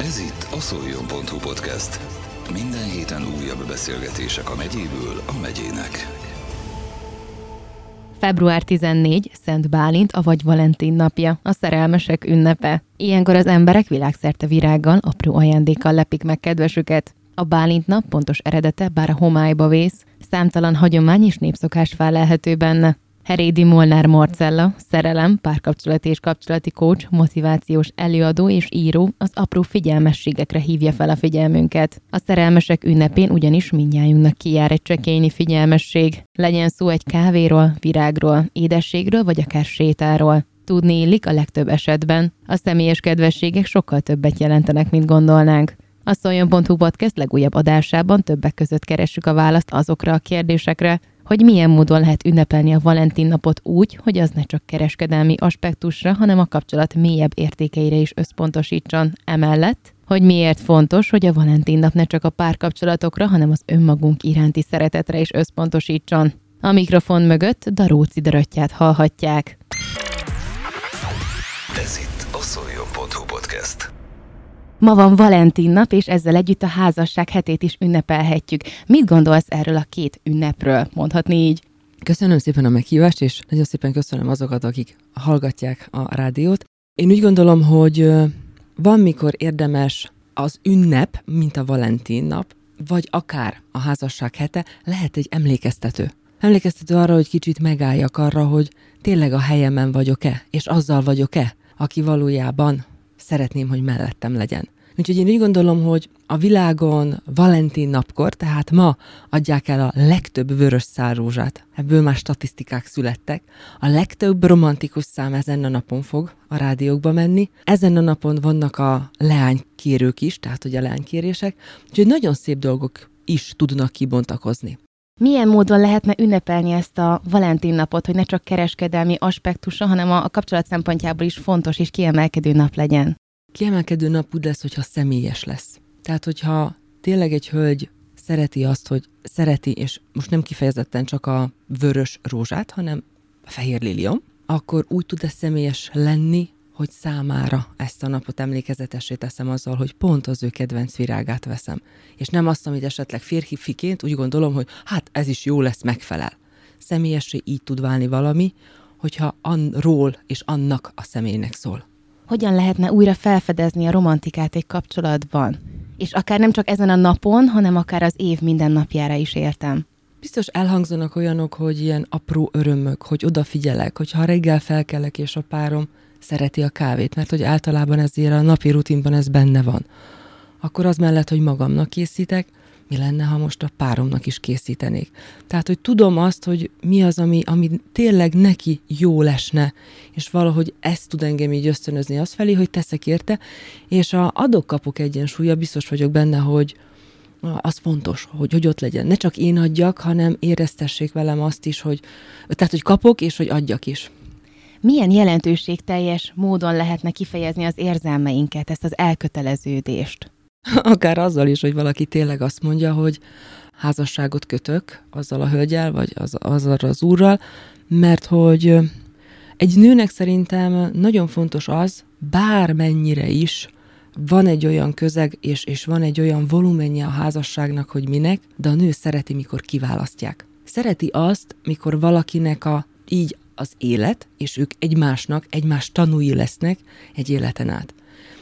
Ez itt a szoljon.hu podcast. Minden héten újabb beszélgetések a megyéből a megyének. Február 14, Szent Bálint, avagy Valentin napja, a szerelmesek ünnepe. Ilyenkor az emberek világszerte virággal, apró ajándékkal lepik meg kedvesüket. A Bálint nap pontos eredete, bár a homályba vész, számtalan hagyomány és népszokás felelhető benne. Herédi Molnár Marcella, szerelem, párkapcsolati és kapcsolati coach, motivációs előadó és író az apró figyelmességekre hívja fel a figyelmünket. A szerelmesek ünnepén ugyanis mindnyájunknak kijár egy csekényi figyelmesség. Legyen szó egy kávéról, virágról, édességről vagy akár sétáról. Tudni illik a legtöbb esetben. A személyes kedvességek sokkal többet jelentenek, mint gondolnánk. A Szoljon.hu podcast legújabb adásában többek között keressük a választ azokra a kérdésekre, hogy milyen módon lehet ünnepelni a Valentin napot úgy, hogy az ne csak kereskedelmi aspektusra, hanem a kapcsolat mélyebb értékeire is összpontosítson. Emellett, hogy miért fontos, hogy a Valentin nap ne csak a párkapcsolatokra, hanem az önmagunk iránti szeretetre is összpontosítson. A mikrofon mögött Daróci Döröttyát hallhatják. Ez itt a szoljon.hu podcast. Ma van Valentin nap, és ezzel együtt a házasság hetét is ünnepelhetjük. Mit gondolsz erről a két ünnepről, mondhatni így? Köszönöm szépen a meghívást, és nagyon szépen köszönöm azokat, akik hallgatják a rádiót. Én úgy gondolom, hogy van, mikor érdemes az ünnep, mint a Valentin nap, vagy akár a házasság hete, lehet egy emlékeztető. Emlékeztető arra, hogy kicsit megálljak arra, hogy tényleg a helyemen vagyok-e, és azzal vagyok-e, aki valójában szeretném, hogy mellettem legyen. Úgyhogy én úgy gondolom, hogy a világon Valentin napkor, tehát ma adják el a legtöbb vörös szárózsát. Ebből már statisztikák születtek. A legtöbb romantikus szám ezen a napon fog a rádiókba menni. Ezen a napon vannak a leánykérők is, tehát hogy a leánykérések. Úgyhogy nagyon szép dolgok is tudnak kibontakozni. Milyen módon lehetne ünnepelni ezt a Valentin napot, hogy ne csak kereskedelmi aspektusa, hanem a kapcsolat szempontjából is fontos és kiemelkedő nap legyen? Kiemelkedő nap úgy lesz, hogyha személyes lesz. Tehát, hogyha tényleg egy hölgy szereti azt, hogy szereti, és most nem kifejezetten csak a vörös rózsát, hanem a fehér lilium, akkor úgy tud ez személyes lenni, hogy számára ezt a napot emlékezetessé teszem azzal, hogy pont az ő kedvenc virágát veszem. És nem azt, amit esetleg férfiként úgy gondolom, hogy hát ez is jó lesz, megfelel. Személyessé így tud válni valami, hogyha anról és annak a személynek szól. Hogyan lehetne újra felfedezni a romantikát egy kapcsolatban? És akár nem csak ezen a napon, hanem akár az év minden napjára is értem. Biztos elhangzanak olyanok, hogy ilyen apró örömök, hogy odafigyelek, hogy ha reggel felkelek és a párom szereti a kávét, mert hogy általában ezért a napi rutinban ez benne van. Akkor az mellett, hogy magamnak készítek, mi lenne, ha most a páromnak is készítenék. Tehát, hogy tudom azt, hogy mi az, ami, ami tényleg neki jó lesne, és valahogy ezt tud engem így ösztönözni az felé, hogy teszek érte, és a adok-kapok egyensúlya, biztos vagyok benne, hogy az fontos, hogy, hogy ott legyen. Ne csak én adjak, hanem éreztessék velem azt is, hogy, tehát, hogy kapok, és hogy adjak is. Milyen jelentőségteljes módon lehetne kifejezni az érzelmeinket, ezt az elköteleződést? Akár azzal is, hogy valaki tényleg azt mondja, hogy házasságot kötök azzal a hölgyel, vagy az, azzal az úrral, mert hogy egy nőnek szerintem nagyon fontos az, bármennyire is van egy olyan közeg, és, és van egy olyan volumenje a házasságnak, hogy minek, de a nő szereti, mikor kiválasztják. Szereti azt, mikor valakinek a így az élet, és ők egymásnak, egymás tanúi lesznek egy életen át.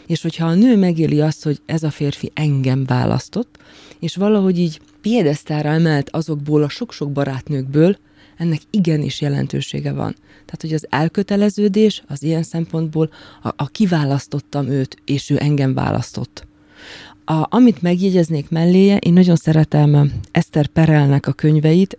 És hogyha a nő megéli azt, hogy ez a férfi engem választott, és valahogy így piedesztára emelt azokból a sok-sok barátnőkből, ennek igenis jelentősége van. Tehát, hogy az elköteleződés az ilyen szempontból a, a kiválasztottam őt, és ő engem választott. A, amit megjegyeznék melléje, én nagyon szeretem Eszter Perelnek a könyveit.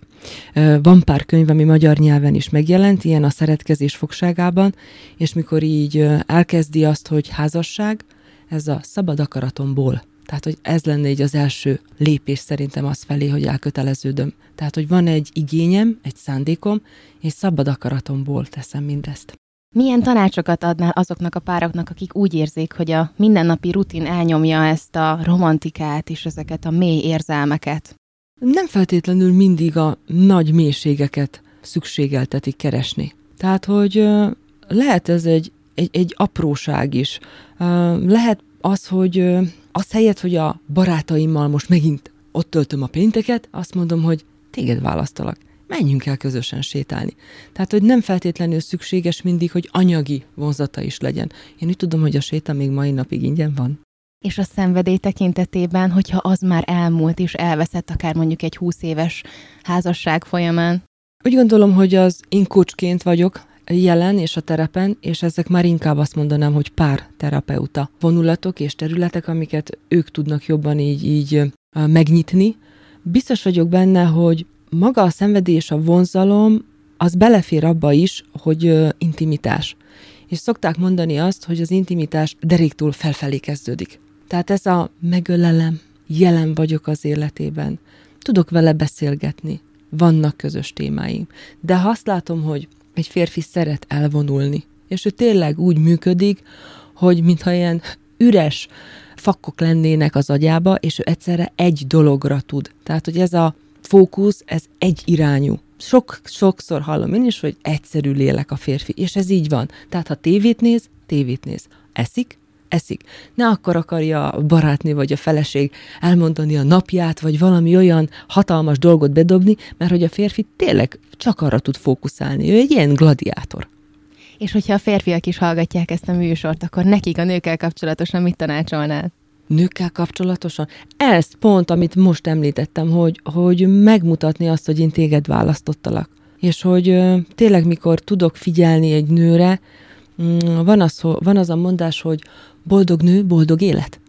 Van pár könyv, ami magyar nyelven is megjelent, ilyen a szeretkezés fogságában, és mikor így elkezdi azt, hogy házasság, ez a szabad akaratomból. Tehát, hogy ez lenne így az első lépés szerintem az felé, hogy elköteleződöm. Tehát, hogy van egy igényem, egy szándékom, és szabad akaratomból teszem mindezt. Milyen tanácsokat adnál azoknak a pároknak, akik úgy érzik, hogy a mindennapi rutin elnyomja ezt a romantikát és ezeket a mély érzelmeket? Nem feltétlenül mindig a nagy mélységeket szükségeltetik keresni. Tehát, hogy lehet ez egy, egy, egy apróság is. Lehet az, hogy az helyett, hogy a barátaimmal most megint ott töltöm a pénteket, azt mondom, hogy téged választalak. Menjünk el közösen sétálni. Tehát, hogy nem feltétlenül szükséges mindig, hogy anyagi vonzata is legyen. Én úgy tudom, hogy a séta még mai napig ingyen van. És a szenvedély tekintetében, hogyha az már elmúlt és elveszett akár mondjuk egy 20 éves házasság folyamán? Úgy gondolom, hogy az én coachként vagyok jelen és a terepen, és ezek már inkább azt mondanám, hogy pár terapeuta vonulatok és területek, amiket ők tudnak jobban így, így megnyitni. Biztos vagyok benne, hogy maga a szenvedély és a vonzalom, az belefér abba is, hogy intimitás. És szokták mondani azt, hogy az intimitás deréktől felfelé kezdődik. Tehát ez a megölelem, jelen vagyok az életében, tudok vele beszélgetni, vannak közös témáim. De ha azt látom, hogy egy férfi szeret elvonulni, és ő tényleg úgy működik, hogy mintha ilyen üres fakkok lennének az agyába, és ő egyszerre egy dologra tud. Tehát, hogy ez a fókusz, ez egy irányú. Sok, sokszor hallom én is, hogy egyszerű lélek a férfi, és ez így van. Tehát, ha tévét néz, tévét néz. Eszik, eszik. Ne akkor akarja a barátné vagy a feleség elmondani a napját, vagy valami olyan hatalmas dolgot bedobni, mert hogy a férfi tényleg csak arra tud fókuszálni. Ő egy ilyen gladiátor. És hogyha a férfiak is hallgatják ezt a műsort, akkor nekik a nőkkel kapcsolatosan mit tanácsolnál? Nőkkel kapcsolatosan? Ez pont, amit most említettem, hogy, hogy megmutatni azt, hogy én téged választottalak. És hogy tényleg, mikor tudok figyelni egy nőre, mm, van az, van az a mondás, hogy boldog nő, boldog élet.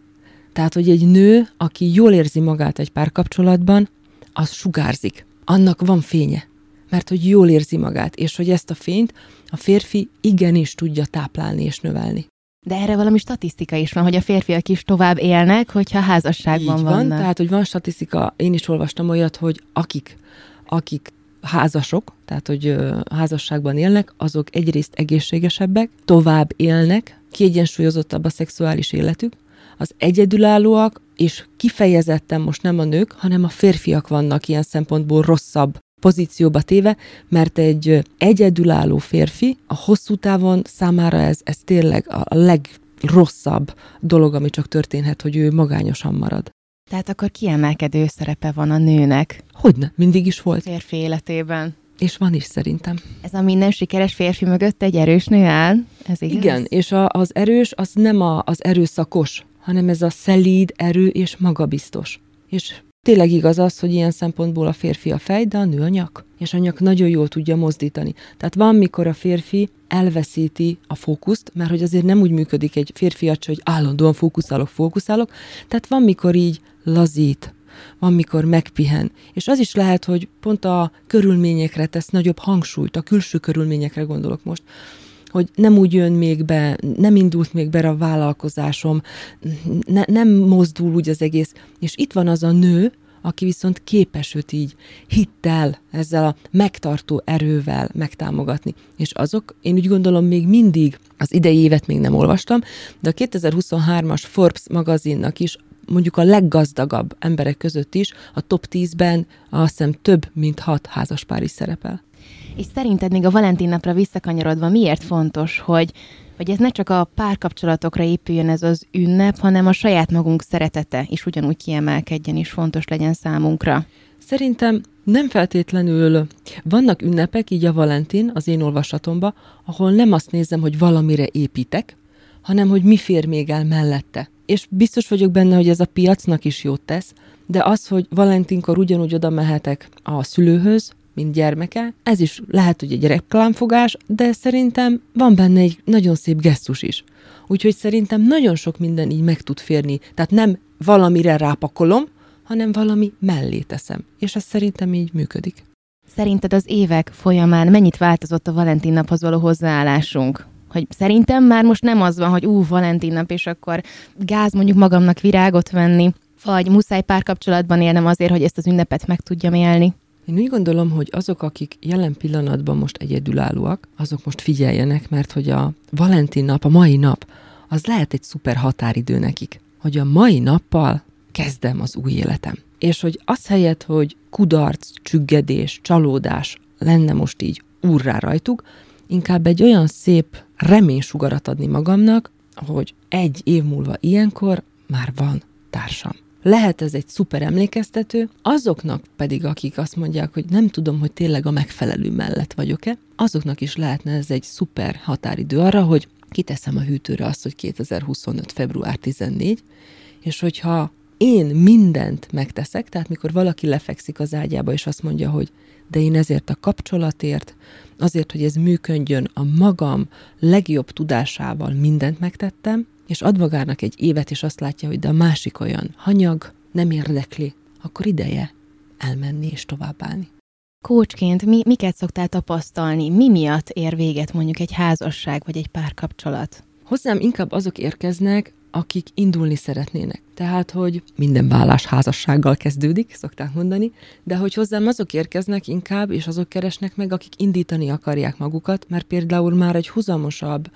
Tehát, hogy egy nő, aki jól érzi magát egy párkapcsolatban, az sugárzik. Annak van fénye. Mert hogy jól érzi magát, és hogy ezt a fényt a férfi igenis tudja táplálni és növelni. De erre valami statisztika is van, hogy a férfiak is tovább élnek, hogyha házasságban Így van, vannak. Tehát, hogy van statisztika, én is olvastam olyat, hogy akik, akik házasok, tehát hogy házasságban élnek, azok egyrészt egészségesebbek, tovább élnek, kiegyensúlyozottabb a szexuális életük, az egyedülállóak, és kifejezetten most nem a nők, hanem a férfiak vannak ilyen szempontból rosszabb pozícióba téve, mert egy egyedülálló férfi a hosszú távon számára ez, ez tényleg a legrosszabb dolog, ami csak történhet, hogy ő magányosan marad. Tehát akkor kiemelkedő szerepe van a nőnek. Hogyne, mindig is volt. A férfi életében. És van is szerintem. Ez a minden sikeres férfi mögött egy erős nő áll? Ez igaz? Igen, és a, az erős az nem a, az erőszakos, hanem ez a szelíd, erő és magabiztos. És tényleg igaz az, hogy ilyen szempontból a férfi a fej, de a nő a nyak. És a nyak nagyon jól tudja mozdítani. Tehát van, mikor a férfi elveszíti a fókuszt, mert hogy azért nem úgy működik egy férfi, hogy állandóan fókuszálok, fókuszálok. Tehát van, mikor így lazít, van, mikor megpihen. És az is lehet, hogy pont a körülményekre tesz nagyobb hangsúlyt, a külső körülményekre gondolok most, hogy nem úgy jön még be, nem indult még be a vállalkozásom, ne, nem mozdul úgy az egész. És itt van az a nő, aki viszont képes őt így hittel, ezzel a megtartó erővel megtámogatni. És azok, én úgy gondolom, még mindig, az idei évet még nem olvastam, de a 2023-as Forbes magazinnak is mondjuk a leggazdagabb emberek között is a top 10-ben azt hiszem több, mint hat házaspár is szerepel. És szerinted még a Valentin napra visszakanyarodva miért fontos, hogy, hogy ez ne csak a párkapcsolatokra épüljön ez az ünnep, hanem a saját magunk szeretete is ugyanúgy kiemelkedjen és fontos legyen számunkra? Szerintem nem feltétlenül vannak ünnepek, így a Valentin az én olvasatomba, ahol nem azt nézem, hogy valamire építek, hanem hogy mi fér még el mellette. És biztos vagyok benne, hogy ez a piacnak is jót tesz, de az, hogy Valentinkor ugyanúgy oda mehetek a szülőhöz, mint gyermeke. Ez is lehet, hogy egy reklámfogás, de szerintem van benne egy nagyon szép gesztus is. Úgyhogy szerintem nagyon sok minden így meg tud férni. Tehát nem valamire rápakolom, hanem valami mellé teszem. És ez szerintem így működik. Szerinted az évek folyamán mennyit változott a Valentin naphoz való hozzáállásunk? Hogy szerintem már most nem az van, hogy ú, Valentin nap, és akkor gáz mondjuk magamnak virágot venni, vagy muszáj párkapcsolatban élnem azért, hogy ezt az ünnepet meg tudjam élni. Én úgy gondolom, hogy azok, akik jelen pillanatban most egyedülállóak, azok most figyeljenek, mert hogy a Valentin nap, a mai nap, az lehet egy szuper határidő nekik, hogy a mai nappal kezdem az új életem. És hogy az helyett, hogy kudarc, csüggedés, csalódás lenne most így úrrá rajtuk, inkább egy olyan szép reménysugarat adni magamnak, hogy egy év múlva ilyenkor már van társam. Lehet ez egy szuper emlékeztető, azoknak pedig, akik azt mondják, hogy nem tudom, hogy tényleg a megfelelő mellett vagyok-e, azoknak is lehetne ez egy szuper határidő arra, hogy kiteszem a hűtőre azt, hogy 2025. február 14, és hogyha én mindent megteszek, tehát mikor valaki lefekszik az ágyába, és azt mondja, hogy de én ezért a kapcsolatért, azért, hogy ez működjön, a magam legjobb tudásával mindent megtettem, és ad magának egy évet, és azt látja, hogy de a másik olyan hanyag, nem érdekli, akkor ideje elmenni és továbbállni. Kócsként mi, miket szoktál tapasztalni? Mi miatt ér véget mondjuk egy házasság vagy egy párkapcsolat? Hozzám inkább azok érkeznek, akik indulni szeretnének. Tehát, hogy minden vállás házassággal kezdődik, szokták mondani, de hogy hozzám azok érkeznek inkább, és azok keresnek meg, akik indítani akarják magukat, mert például már egy huzamosabb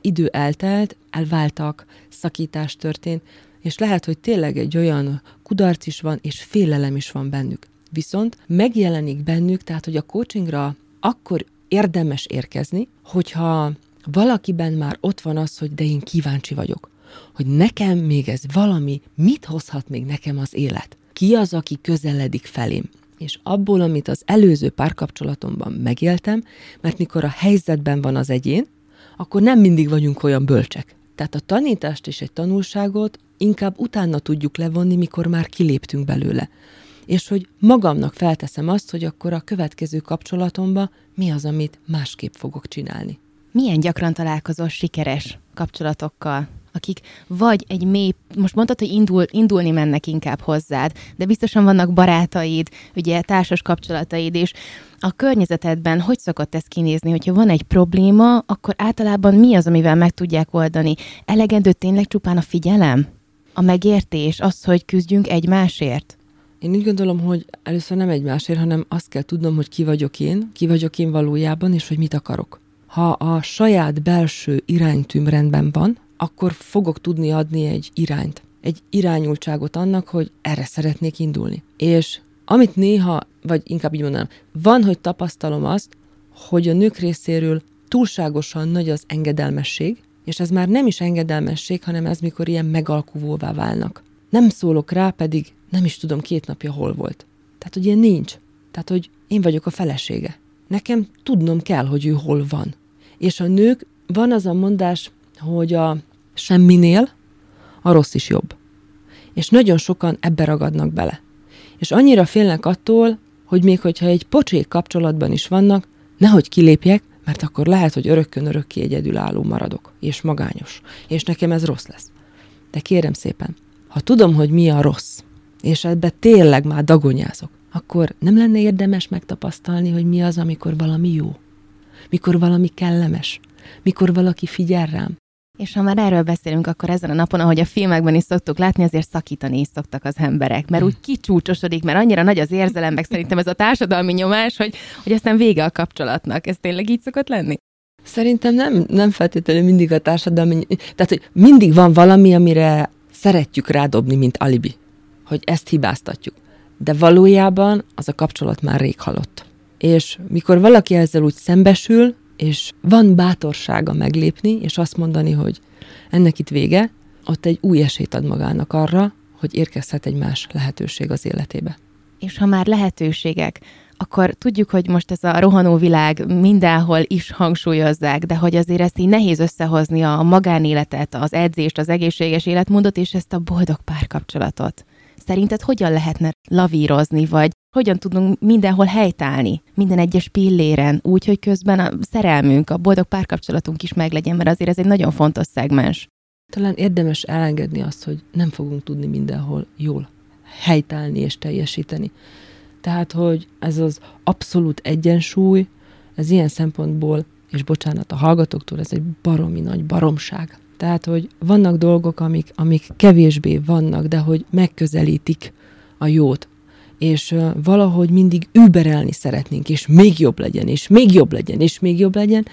idő eltelt, elváltak, szakítás történt, és lehet, hogy tényleg egy olyan kudarc is van, és félelem is van bennük. Viszont megjelenik bennük, tehát, hogy a coachingra akkor érdemes érkezni, hogyha valakiben már ott van az, hogy de én kíváncsi vagyok, hogy nekem még ez valami, mit hozhat még nekem az élet? Ki az, aki közeledik felém? És abból, amit az előző párkapcsolatomban megéltem, mert mikor a helyzetben van az egyén, akkor nem mindig vagyunk olyan bölcsek. Tehát a tanítást és egy tanulságot inkább utána tudjuk levonni, mikor már kiléptünk belőle. És hogy magamnak felteszem azt, hogy akkor a következő kapcsolatomba mi az, amit másképp fogok csinálni. Milyen gyakran találkozol sikeres kapcsolatokkal? Akik vagy egy mély, most mondtad, hogy indul, indulni mennek inkább hozzád, de biztosan vannak barátaid, ugye társas kapcsolataid, és a környezetedben hogy szokott ez kinézni, hogyha van egy probléma, akkor általában mi az, amivel meg tudják oldani? Elegendő tényleg csupán a figyelem? A megértés, az, hogy küzdjünk egymásért? Én úgy gondolom, hogy először nem egymásért, hanem azt kell tudnom, hogy ki vagyok én, ki vagyok én valójában, és hogy mit akarok. Ha a saját belső iránytűm rendben van, akkor fogok tudni adni egy irányt, egy irányultságot annak, hogy erre szeretnék indulni. És amit néha, vagy inkább így mondanám, van, hogy tapasztalom azt, hogy a nők részéről túlságosan nagy az engedelmesség, és ez már nem is engedelmesség, hanem ez mikor ilyen megalkuvóvá válnak. Nem szólok rá, pedig nem is tudom két napja hol volt. Tehát, hogy ilyen nincs. Tehát, hogy én vagyok a felesége. Nekem tudnom kell, hogy ő hol van. És a nők, van az a mondás, hogy a semminél a rossz is jobb. És nagyon sokan ebbe ragadnak bele. És annyira félnek attól, hogy még hogyha egy pocsék kapcsolatban is vannak, nehogy kilépjek, mert akkor lehet, hogy örökkön örökké egyedülálló maradok, és magányos, és nekem ez rossz lesz. De kérem szépen, ha tudom, hogy mi a rossz, és ebbe tényleg már dagonyázok, akkor nem lenne érdemes megtapasztalni, hogy mi az, amikor valami jó, mikor valami kellemes, mikor valaki figyel rám, és ha már erről beszélünk, akkor ezen a napon, ahogy a filmekben is szoktuk látni, azért szakítani is szoktak az emberek, mert úgy kicsúcsosodik, mert annyira nagy az érzelem, meg szerintem ez a társadalmi nyomás, hogy, hogy aztán vége a kapcsolatnak. Ez tényleg így szokott lenni? Szerintem nem, nem feltétlenül mindig a társadalmi... Tehát, hogy mindig van valami, amire szeretjük rádobni, mint alibi. Hogy ezt hibáztatjuk. De valójában az a kapcsolat már rég halott. És mikor valaki ezzel úgy szembesül, és van bátorsága meglépni, és azt mondani, hogy ennek itt vége, ott egy új esélyt ad magának arra, hogy érkezhet egy más lehetőség az életébe. És ha már lehetőségek, akkor tudjuk, hogy most ez a rohanó világ mindenhol is hangsúlyozzák, de hogy azért ezt így nehéz összehozni a magánéletet, az edzést, az egészséges életmódot és ezt a boldog párkapcsolatot. Szerinted hogyan lehetne lavírozni, vagy hogyan tudunk mindenhol helytállni, minden egyes pilléren, úgy, hogy közben a szerelmünk, a boldog párkapcsolatunk is meglegyen, mert azért ez egy nagyon fontos szegmens. Talán érdemes elengedni azt, hogy nem fogunk tudni mindenhol jól helytállni és teljesíteni. Tehát, hogy ez az abszolút egyensúly, ez ilyen szempontból, és bocsánat a hallgatóktól, ez egy baromi nagy baromság. Tehát, hogy vannak dolgok, amik, amik kevésbé vannak, de hogy megközelítik a jót, és valahogy mindig überelni szeretnénk, és még jobb legyen, és még jobb legyen, és még jobb legyen,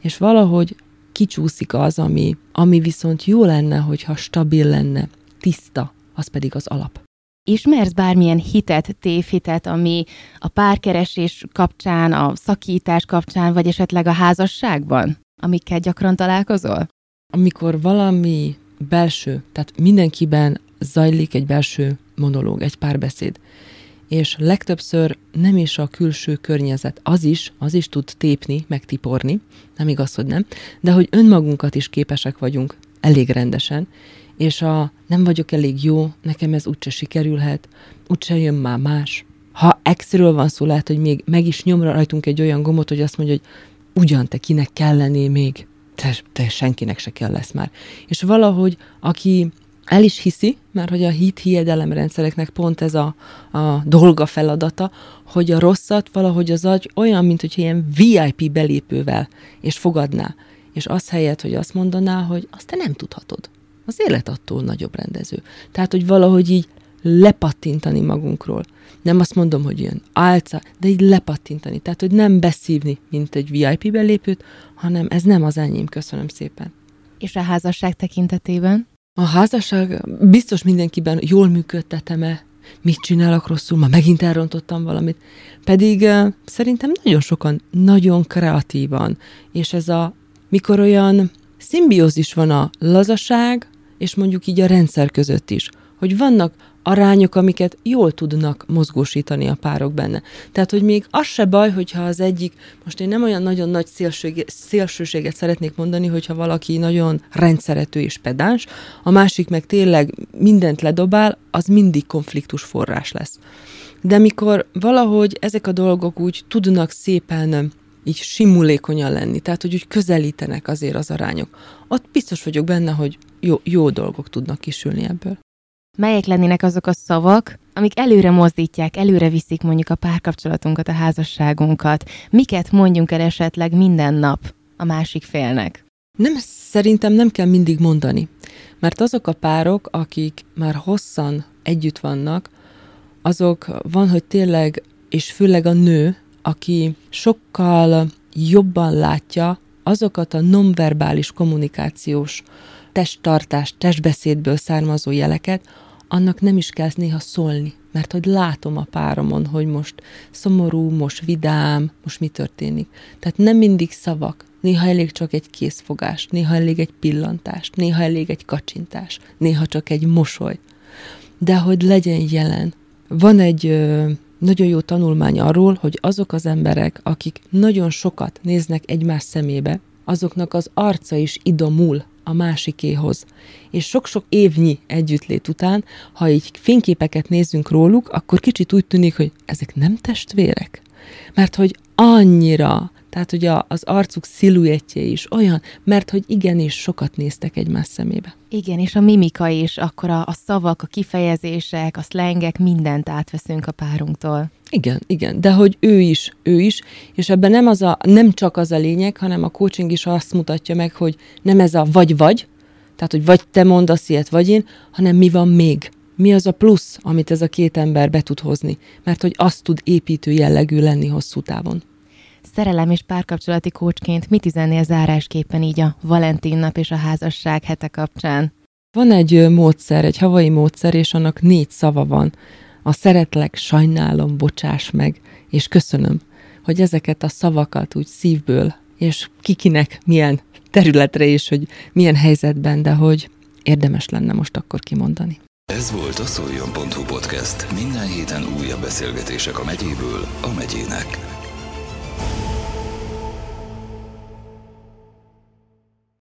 és valahogy kicsúszik az, ami, ami viszont jó lenne, hogyha stabil lenne, tiszta, az pedig az alap. Ismersz bármilyen hitet, tévhitet, ami a párkeresés kapcsán, a szakítás kapcsán, vagy esetleg a házasságban, amikkel gyakran találkozol? amikor valami belső, tehát mindenkiben zajlik egy belső monológ, egy párbeszéd, és legtöbbször nem is a külső környezet, az is, az is tud tépni, meg tiporni, nem igaz, hogy nem, de hogy önmagunkat is képesek vagyunk elég rendesen, és a nem vagyok elég jó, nekem ez úgyse sikerülhet, úgyse jön már más. Ha exről van szó, lehet, hogy még meg is nyomra rajtunk egy olyan gombot, hogy azt mondja, hogy ugyan te kinek kell lenni még, te, te senkinek se kell lesz már. És valahogy, aki el is hiszi, mert hogy a hit hiedelemrendszereknek pont ez a, a dolga, feladata, hogy a rosszat valahogy az agy olyan, mint hogy ilyen VIP belépővel, és fogadná. És az helyett, hogy azt mondaná, hogy azt te nem tudhatod. Az élet attól nagyobb rendező. Tehát, hogy valahogy így lepattintani magunkról. Nem azt mondom, hogy ilyen álca, de így lepattintani. Tehát, hogy nem beszívni, mint egy VIP belépőt, hanem ez nem az enyém, köszönöm szépen. És a házasság tekintetében? A házasság biztos mindenkiben jól működtetem-e, mit csinálok rosszul, ma megint elrontottam valamit. Pedig szerintem nagyon sokan, nagyon kreatívan, és ez a, mikor olyan szimbiózis van a lazaság, és mondjuk így a rendszer között is, hogy vannak arányok, amiket jól tudnak mozgósítani a párok benne. Tehát, hogy még az se baj, hogyha az egyik, most én nem olyan nagyon nagy szélsőséget, szeretnék mondani, hogyha valaki nagyon rendszerető és pedáns, a másik meg tényleg mindent ledobál, az mindig konfliktus forrás lesz. De mikor valahogy ezek a dolgok úgy tudnak szépen így simulékonyan lenni, tehát hogy úgy közelítenek azért az arányok, ott biztos vagyok benne, hogy jó, jó dolgok tudnak kisülni ebből. Melyek lennének azok a szavak, amik előre mozdítják, előre viszik mondjuk a párkapcsolatunkat, a házasságunkat? Miket mondjunk el esetleg minden nap a másik félnek? Nem, szerintem nem kell mindig mondani. Mert azok a párok, akik már hosszan együtt vannak, azok van, hogy tényleg, és főleg a nő, aki sokkal jobban látja azokat a nonverbális kommunikációs testtartás, testbeszédből származó jeleket, annak nem is kell néha szólni, mert hogy látom a páromon, hogy most szomorú, most vidám, most mi történik. Tehát nem mindig szavak, néha elég csak egy készfogás, néha elég egy pillantás, néha elég egy kacsintás, néha csak egy mosoly. De hogy legyen jelen. Van egy ö, nagyon jó tanulmány arról, hogy azok az emberek, akik nagyon sokat néznek egymás szemébe, azoknak az arca is idomul a másikéhoz. És sok-sok évnyi együttlét után, ha így fényképeket nézzünk róluk, akkor kicsit úgy tűnik, hogy ezek nem testvérek. Mert hogy annyira, tehát hogy a, az arcuk sziluettje is olyan, mert hogy igenis sokat néztek egymás szemébe. Igen, és a mimika is, akkor a, a szavak, a kifejezések, a szlengek, mindent átveszünk a párunktól. Igen, igen, de hogy ő is, ő is, és ebben nem, az a, nem csak az a lényeg, hanem a coaching is azt mutatja meg, hogy nem ez a vagy-vagy, tehát hogy vagy te mondasz ilyet, vagy én, hanem mi van még. Mi az a plusz, amit ez a két ember be tud hozni, mert hogy azt tud építő jellegű lenni hosszú távon. Szerelem és párkapcsolati kócsként mit üzennél zárásképpen így a Valentin nap és a házasság hete kapcsán? Van egy módszer, egy havai módszer, és annak négy szava van a szeretlek, sajnálom, bocsáss meg, és köszönöm, hogy ezeket a szavakat úgy szívből, és kikinek milyen területre is, hogy milyen helyzetben, de hogy érdemes lenne most akkor kimondani. Ez volt a szoljon.hu podcast. Minden héten újabb beszélgetések a megyéből a megyének.